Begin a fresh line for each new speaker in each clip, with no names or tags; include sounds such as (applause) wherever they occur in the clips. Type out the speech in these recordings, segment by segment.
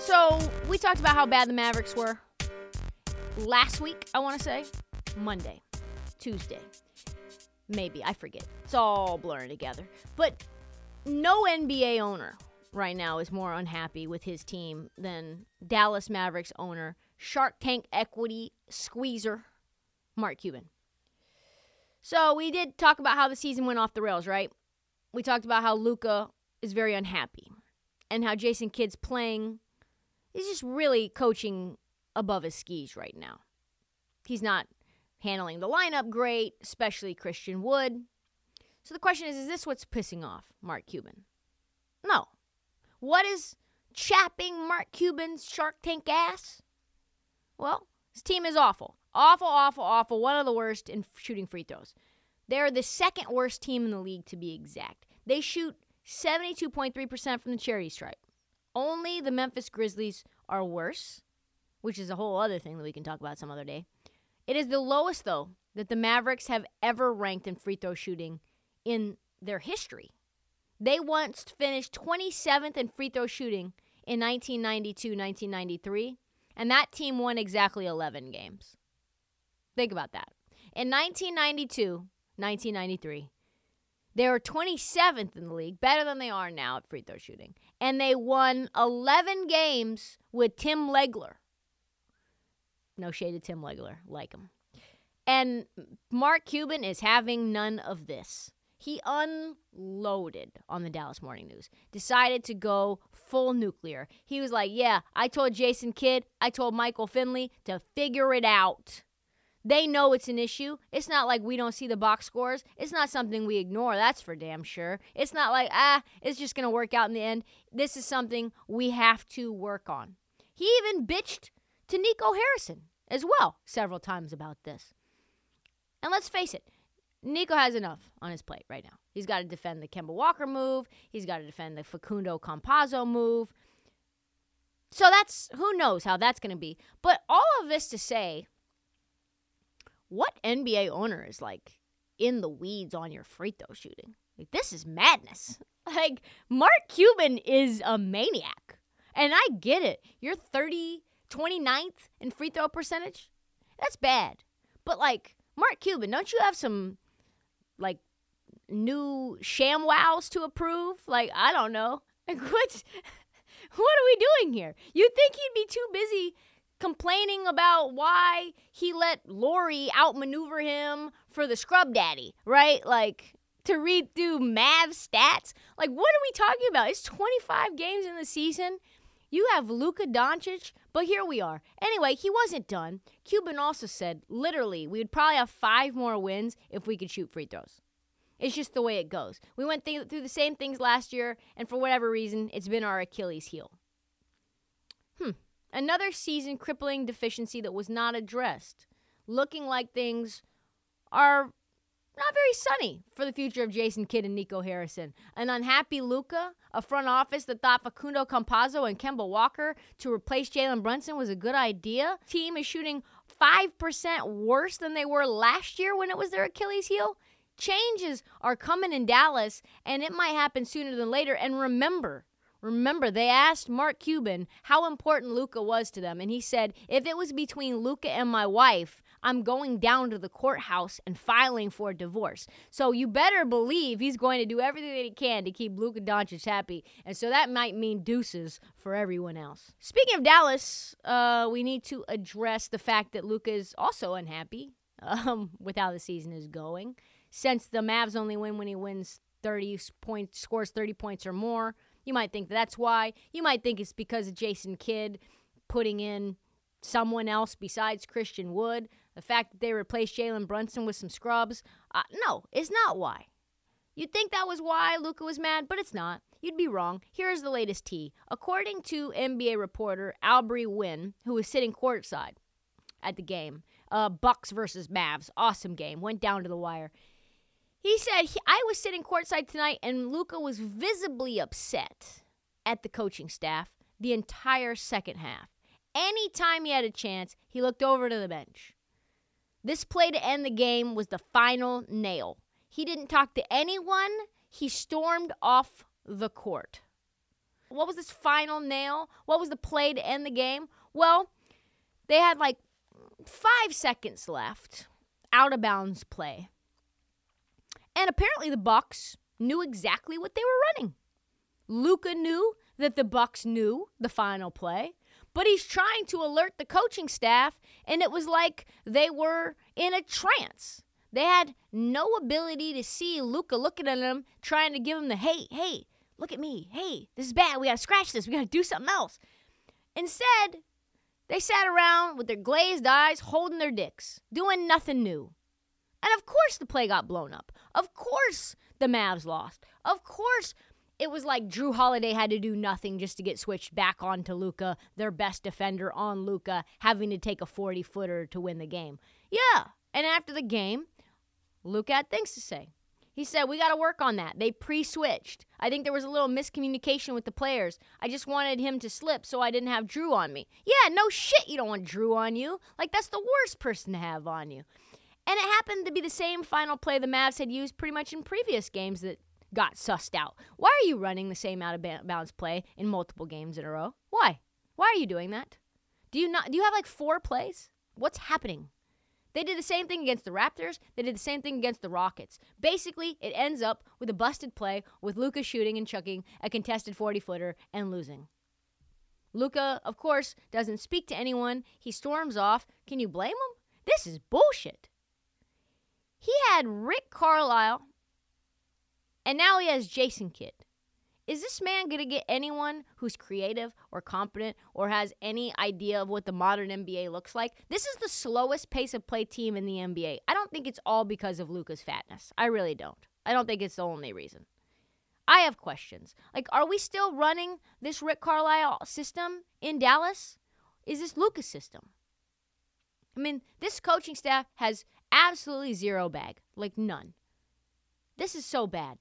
So we talked about how bad the Mavericks were last week, I want to say. Monday, Tuesday. Maybe, I forget. It's all blurring together. But no NBA owner right now is more unhappy with his team than Dallas Mavericks owner, Shark Tank equity squeezer, Mark Cuban. So we did talk about how the season went off the rails, right? We talked about how Luka is very unhappy and how Jason Kidd's playing He's just really coaching above his skis right now. He's not handling the lineup great, especially Christian Wood. So the question is is this what's pissing off Mark Cuban? No. What is chapping Mark Cuban's Shark Tank ass? Well, his team is awful. Awful, awful, awful. One of the worst in shooting free throws. They're the second worst team in the league, to be exact. They shoot 72.3% from the charity stripe. Only the Memphis Grizzlies are worse, which is a whole other thing that we can talk about some other day. It is the lowest, though, that the Mavericks have ever ranked in free throw shooting in their history. They once finished 27th in free throw shooting in 1992 1993, and that team won exactly 11 games. Think about that. In 1992 1993, they were 27th in the league, better than they are now at free throw shooting. And they won 11 games with Tim Legler. No shade to Tim Legler, like him. And Mark Cuban is having none of this. He unloaded on the Dallas Morning News, decided to go full nuclear. He was like, Yeah, I told Jason Kidd, I told Michael Finley to figure it out. They know it's an issue. It's not like we don't see the box scores. It's not something we ignore. That's for damn sure. It's not like, ah, it's just going to work out in the end. This is something we have to work on. He even bitched to Nico Harrison as well several times about this. And let's face it, Nico has enough on his plate right now. He's got to defend the Kemba Walker move. He's got to defend the Facundo Campazzo move. So that's who knows how that's going to be. But all of this to say what NBA owner is like in the weeds on your free throw shooting? Like this is madness. (laughs) Like Mark Cuban is a maniac. And I get it. You're 30 29th in free throw percentage. That's bad. But like Mark Cuban, don't you have some like new sham wows to approve? Like I don't know. (laughs) Like what (laughs) what are we doing here? You'd think he'd be too busy complaining about why he let Lori outmaneuver him for the scrub daddy, right? Like to read through Mav stats. Like what are we talking about? It's 25 games in the season. You have Luka Doncic, but here we are. Anyway, he wasn't done. Cuban also said, literally, we would probably have five more wins if we could shoot free throws. It's just the way it goes. We went th- through the same things last year, and for whatever reason, it's been our Achilles heel. Another season crippling deficiency that was not addressed. Looking like things are not very sunny for the future of Jason Kidd and Nico Harrison. An unhappy Luka, a front office that thought Facundo Campazzo and Kemba Walker to replace Jalen Brunson was a good idea. Team is shooting 5% worse than they were last year when it was their Achilles heel. Changes are coming in Dallas, and it might happen sooner than later. And remember, Remember, they asked Mark Cuban how important Luka was to them, and he said, If it was between Luka and my wife, I'm going down to the courthouse and filing for a divorce. So you better believe he's going to do everything that he can to keep Luka Doncic happy. And so that might mean deuces for everyone else. Speaking of Dallas, uh, we need to address the fact that Luka is also unhappy um, (laughs) with how the season is going. Since the Mavs only win when he wins 30 points, scores 30 points or more. You might think that's why. You might think it's because of Jason Kidd putting in someone else besides Christian Wood. The fact that they replaced Jalen Brunson with some scrubs. Uh, no, it's not why. You'd think that was why Luka was mad, but it's not. You'd be wrong. Here's the latest tea. According to NBA reporter Albury Wynn, who was sitting courtside at the game, uh, Bucks versus Mavs, awesome game, went down to the wire. He said, I was sitting courtside tonight and Luka was visibly upset at the coaching staff the entire second half. Anytime he had a chance, he looked over to the bench. This play to end the game was the final nail. He didn't talk to anyone, he stormed off the court. What was this final nail? What was the play to end the game? Well, they had like five seconds left, out of bounds play. And apparently the Bucks knew exactly what they were running. Luka knew that the Bucks knew the final play, but he's trying to alert the coaching staff and it was like they were in a trance. They had no ability to see Luka looking at them, trying to give him the hey, hey, look at me. Hey, this is bad. We got to scratch this. We got to do something else. Instead, they sat around with their glazed eyes, holding their dicks, doing nothing new. And of course, the play got blown up. Of course, the Mavs lost. Of course, it was like Jrue Holiday had to do nothing just to get switched back onto Luka, their best defender on Luka, having to take a 40 footer to win the game. Yeah. And after the game, Luka had things to say. He said, We got to work on that. They pre switched. I think there was a little miscommunication with the players. I just wanted him to slip so I didn't have Jrue on me. Yeah, no shit, you don't want Jrue on you. Like, that's the worst person to have on you. And it happened to be the same final play the Mavs had used pretty much in previous games that got sussed out. Why are you running the same out of bounds play in multiple games in a row? Why? Why are you doing that? Do you not do you have like four plays? What's happening? They did the same thing against the Raptors. They did the same thing against the Rockets. Basically, it ends up with a busted play with Luka shooting and chucking a contested 40 footer and losing. Luka, of course, doesn't speak to anyone. He storms off. Can you blame him? This is bullshit. He had Rick Carlisle, and now he has Jason Kidd. Is this man going to get anyone who's creative or competent or has any idea of what the modern NBA looks like? This is the slowest pace of play team in the NBA. I don't think it's all because of Luka's fatness. I really don't. I don't think it's the only reason. I have questions. Like, are we still running this Rick Carlisle system in Dallas? Is this Luka's system? I mean, this coaching staff has absolutely zero bag, like none. This is so bad.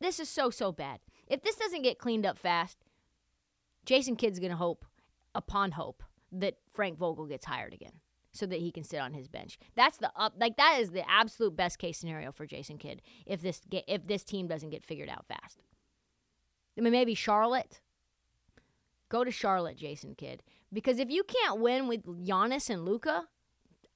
This is so, so bad. If this doesn't get cleaned up fast, Jason Kidd's going to hope, upon hope, that Frank Vogel gets hired again so that he can sit on his bench. That's the up like that is the absolute best case scenario for Jason Kidd if this get, if this team doesn't get figured out fast. I mean maybe Charlotte. Go to Charlotte, Jason Kidd, because if you can't win with Giannis and Luka,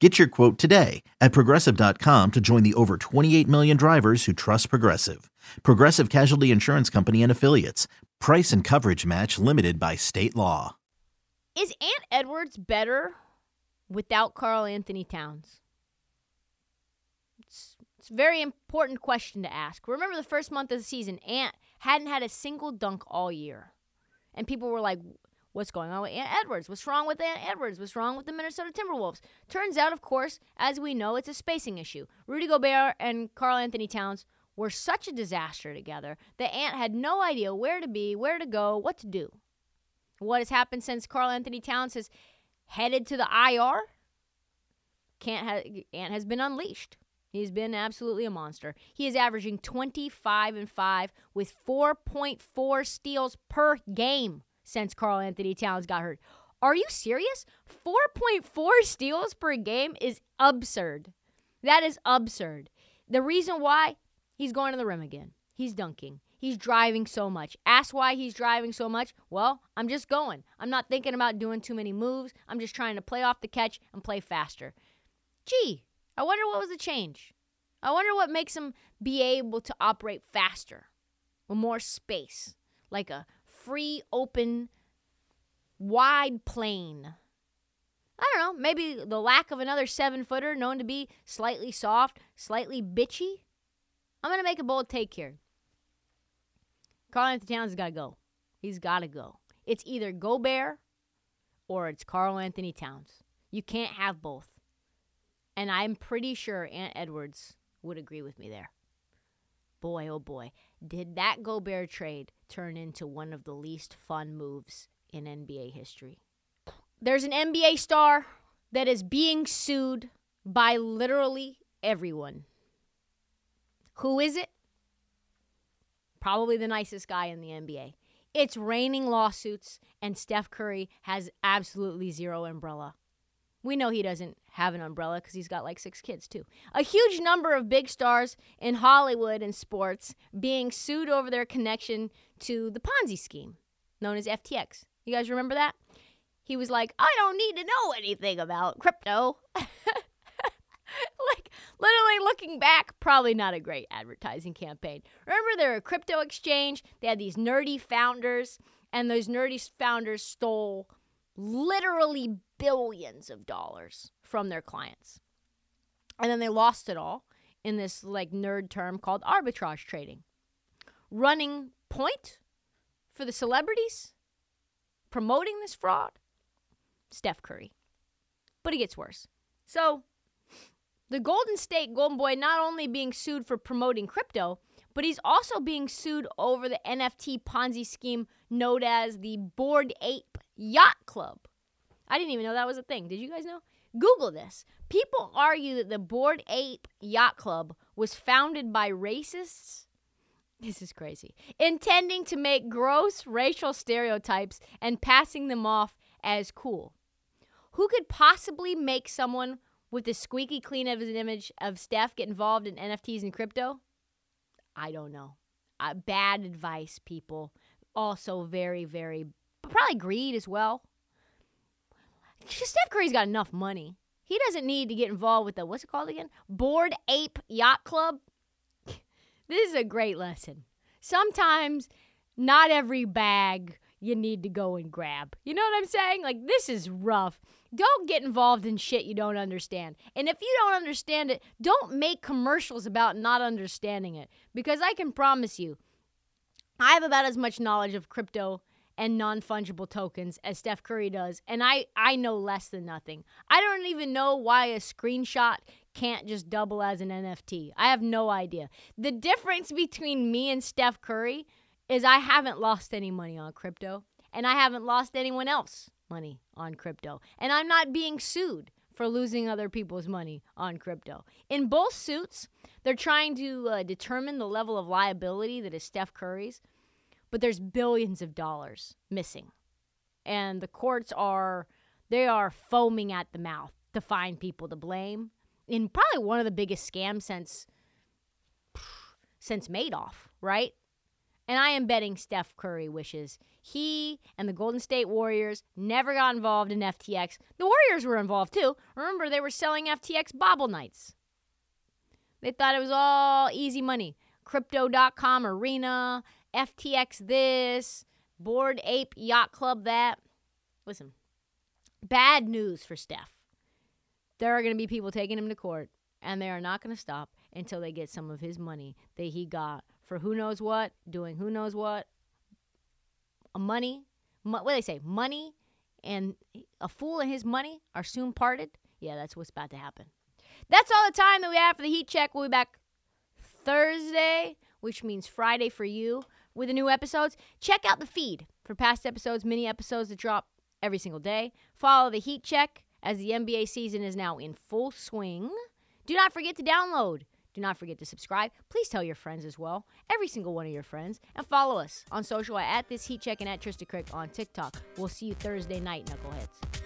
Get your quote today at progressive.com to join the over 28 million drivers who trust Progressive. Progressive Casualty Insurance Company and Affiliates. Price and coverage match limited by state law.
Is Ant Edwards better without Karl-Anthony Towns? It's, it's a very important question to ask. Remember the first month of the season, Ant hadn't had a single dunk all year. And people were like, What's going on with Ant Edwards? What's wrong with Ant Edwards? What's wrong with the Minnesota Timberwolves? Turns out, of course, as we know, it's a spacing issue. Rudy Gobert and Karl-Anthony Towns were such a disaster together that Ant had no idea where to be, where to go, what to do. What has happened since Karl-Anthony Towns has headed to the IR? Can't ha- Ant has been unleashed. He's been absolutely a monster. He is averaging 25 and 5 with 4.4 steals per game since Karl-Anthony Towns got hurt. Are you serious? 4.4 steals per game is absurd. That is absurd. The reason why he's going to the rim again. He's dunking. He's driving so much. Ask why he's driving so much. Well, I'm just going. I'm not thinking about doing too many moves. I'm just trying to play off the catch and play faster. Gee, I wonder what was the change. I wonder what makes him be able to operate faster with more space, like a free, open, wide plane. I don't know, maybe the lack of another seven footer known to be slightly soft, slightly bitchy. I'm going to make a bold take here. Karl-Anthony Towns has got to go. He's got to go. It's either Gobert or it's Karl-Anthony Towns. You can't have both. And I'm pretty sure Ant Edwards would agree with me there. Boy, oh boy, did that Gobert trade turn into one of the least fun moves in NBA history. There's an NBA star that is being sued by literally everyone. Who is it? Probably the nicest guy in the NBA. It's raining lawsuits, and Steph Curry has absolutely zero umbrella. We know he doesn't have an umbrella because he's got like six kids, too. A huge number of big stars in Hollywood and sports being sued over their connection to the Ponzi scheme known as FTX. You guys remember that? He was like, I don't need to know anything about crypto. (laughs) like, literally looking back, probably not a great advertising campaign. Remember, they're a crypto exchange. They had these nerdy founders, and those nerdy founders stole literally billions of dollars from their clients. And then they lost it all in this like nerd term called arbitrage trading. Running point for the celebrities promoting this fraud? Steph Curry. But it gets worse. So, the Golden State Golden Boy not only being sued for promoting crypto, but he's also being sued over the NFT Ponzi scheme known as the Bored Ape Yacht Club. I didn't even know that was a thing. Did you guys know? Google this. People argue that the Bored Ape Yacht Club was founded by racists. This is crazy. Intending to make gross racial stereotypes and passing them off as cool. Who could possibly make someone with the squeaky clean of an image of Steph get involved in NFTs and crypto? I don't know. Uh, bad advice, people. Also, very, very, probably greed as well. Steph Curry's got enough money. He doesn't need to get involved with the what's it called again? Bored Ape Yacht Club. (laughs) this is a great lesson. Sometimes not every bag you need to go and grab. You know what I'm saying? Like this is rough. Don't get involved in shit you don't understand. And if you don't understand it, don't make commercials about not understanding it because I can promise you I have about as much knowledge of crypto and non-fungible tokens as Steph Curry does, and I I know less than nothing. I don't even know why a screenshot can't just double as an NFT. I have no idea. The difference between me and Steph Curry is I haven't lost any money on crypto, and I haven't lost anyone else money on crypto, and I'm not being sued for losing other people's money on crypto. In both suits, they're trying to uh, determine the level of liability that is Steph Curry's but there's billions of dollars missing. And the courts are they are foaming at the mouth to find people to blame in probably one of the biggest scams since since Madoff, right? And I am betting Steph Curry wishes he and the Golden State Warriors never got involved in FTX. The Warriors were involved too. Remember, they were selling FTX bobble nights. They thought it was all easy money. Crypto.com arena, FTX this, Bored Ape Yacht Club that. Listen, bad news for Steph. There are going to be people taking him to court, and they are not going to stop until they get some of his money that he got for who knows what, doing who knows what. Money, what do they say? Money and a fool and his money are soon parted. Yeah, that's what's about to happen. That's all the time that we have for the heat check. We'll be back Thursday, which means Friday for you, with the new episodes. Check out the feed for past episodes, mini episodes that drop every single day. Follow the heat check as the NBA season is now in full swing. Do not forget to download. Do not forget to subscribe. Please tell your friends as well, every single one of your friends, and follow us on social at this heat check and at Trysta Krick on TikTok. We'll see you Thursday night, knuckleheads.